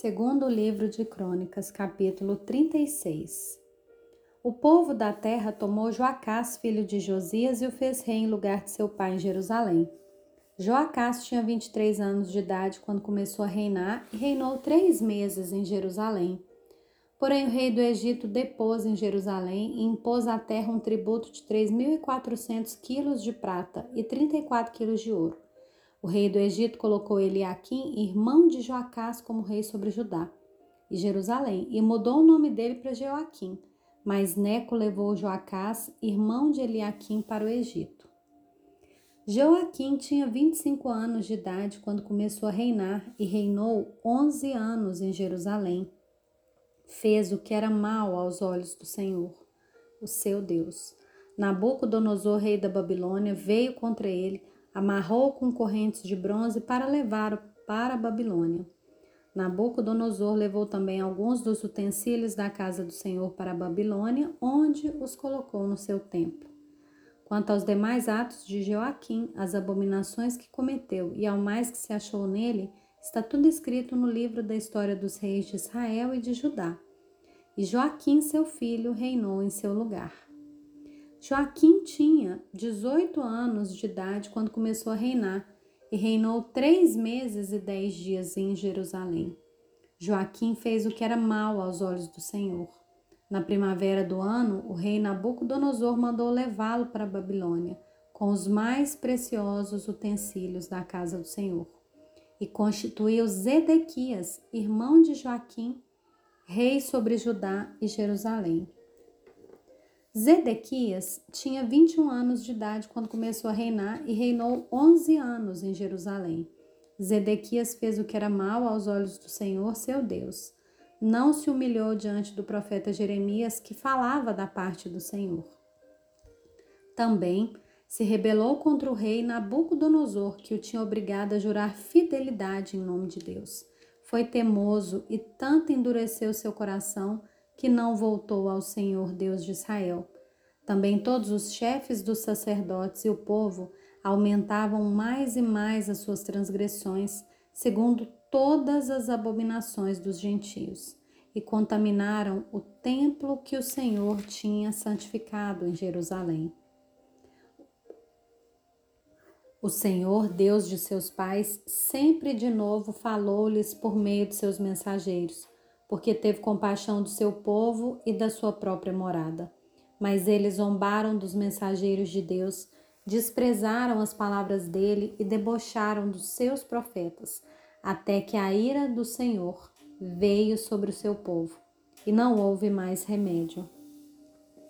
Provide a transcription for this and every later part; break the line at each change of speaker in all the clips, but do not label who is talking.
Segundo livro de Crônicas, capítulo 36. O povo da terra tomou Joacás, filho de Josias, e o fez rei em lugar de seu pai em Jerusalém. Joacás tinha 23 anos de idade quando começou a reinar e reinou três meses em Jerusalém. Porém, o rei do Egito depôs em Jerusalém e impôs à terra um tributo de 3.400 quilos de prata e 34 quilos de ouro. O rei do Egito colocou Eliaquim, irmão de Joacás, como rei sobre Judá e Jerusalém, e mudou o nome dele para Joaquim. Mas Neco levou Joacás, irmão de Eliaquim, para o Egito. Joaquim tinha 25 anos de idade quando começou a reinar e reinou 11 anos em Jerusalém. Fez o que era mal aos olhos do Senhor, o seu Deus. Nabucodonosor, rei da Babilônia, veio contra ele amarrou com correntes de bronze para levar para a Babilônia. Nabucodonosor levou também alguns dos utensílios da casa do Senhor para a Babilônia, onde os colocou no seu templo. Quanto aos demais atos de Joaquim, as abominações que cometeu e ao mais que se achou nele, está tudo escrito no livro da história dos reis de Israel e de Judá. E Joaquim, seu filho, reinou em seu lugar. Joaquim tinha 18 anos de idade quando começou a reinar e reinou três meses e dez dias em Jerusalém. Joaquim fez o que era mal aos olhos do Senhor. Na primavera do ano, o rei Nabucodonosor mandou levá-lo para a Babilônia, com os mais preciosos utensílios da casa do Senhor, e constituiu Zedequias, irmão de Joaquim, rei sobre Judá e Jerusalém. Zedequias tinha 21 anos de idade quando começou a reinar e reinou 11 anos em Jerusalém. Zedequias fez o que era mal aos olhos do Senhor, seu Deus. Não se humilhou diante do profeta Jeremias, que falava da parte do Senhor. Também se rebelou contra o rei Nabucodonosor, que o tinha obrigado a jurar fidelidade em nome de Deus. Foi temoso e tanto endureceu seu coração que não voltou ao Senhor Deus de Israel. Também todos os chefes dos sacerdotes e o povo aumentavam mais e mais as suas transgressões, segundo todas as abominações dos gentios, e contaminaram o templo que o Senhor tinha santificado em Jerusalém. O Senhor, Deus de seus pais, sempre de novo falou-lhes por meio de seus mensageiros porque teve compaixão do seu povo e da sua própria morada. Mas eles zombaram dos mensageiros de Deus, desprezaram as palavras dele e debocharam dos seus profetas, até que a ira do Senhor veio sobre o seu povo, e não houve mais remédio.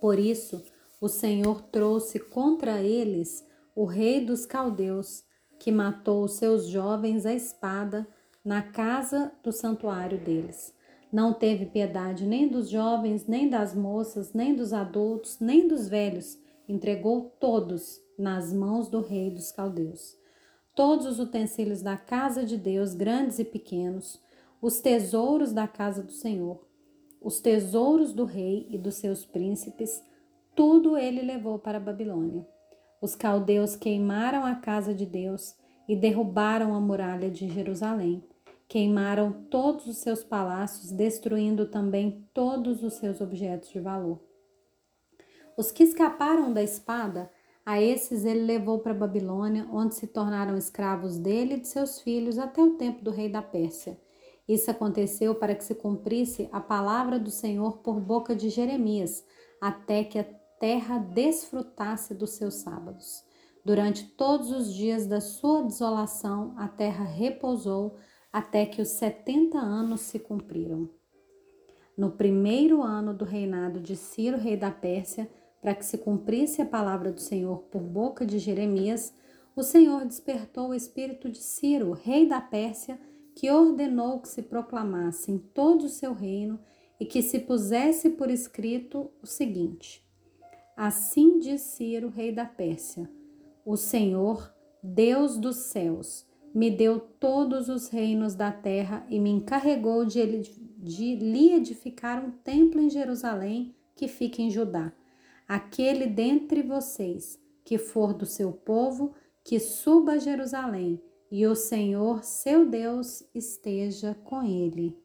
Por isso, o Senhor trouxe contra eles o rei dos caldeus, que matou os seus jovens à espada na casa do santuário deles. Não teve piedade nem dos jovens, nem das moças, nem dos adultos, nem dos velhos. Entregou todos nas mãos do rei dos caldeus. Todos os utensílios da casa de Deus, grandes e pequenos, os tesouros da casa do Senhor, os tesouros do rei e dos seus príncipes, tudo ele levou para a Babilônia. Os caldeus queimaram a casa de Deus e derrubaram a muralha de Jerusalém Queimaram todos os seus palácios, destruindo também todos os seus objetos de valor. Os que escaparam da espada, a esses ele levou para Babilônia, onde se tornaram escravos dele e de seus filhos até o tempo do rei da Pérsia. Isso aconteceu para que se cumprisse a palavra do Senhor por boca de Jeremias, até que a terra desfrutasse dos seus sábados. Durante todos os dias da sua desolação, a terra repousou até que os setenta anos se cumpriram. No primeiro ano do reinado de Ciro, rei da Pérsia, para que se cumprisse a palavra do Senhor por boca de Jeremias, o Senhor despertou o espírito de Ciro, rei da Pérsia, que ordenou que se proclamasse em todo o seu reino e que se pusesse por escrito o seguinte: Assim diz Ciro, rei da Pérsia: O Senhor, Deus dos céus, me deu todos os reinos da terra e me encarregou de, de lhe edificar um templo em Jerusalém que fica em Judá. Aquele dentre vocês que for do seu povo, que suba a Jerusalém, e o Senhor, seu Deus, esteja com ele.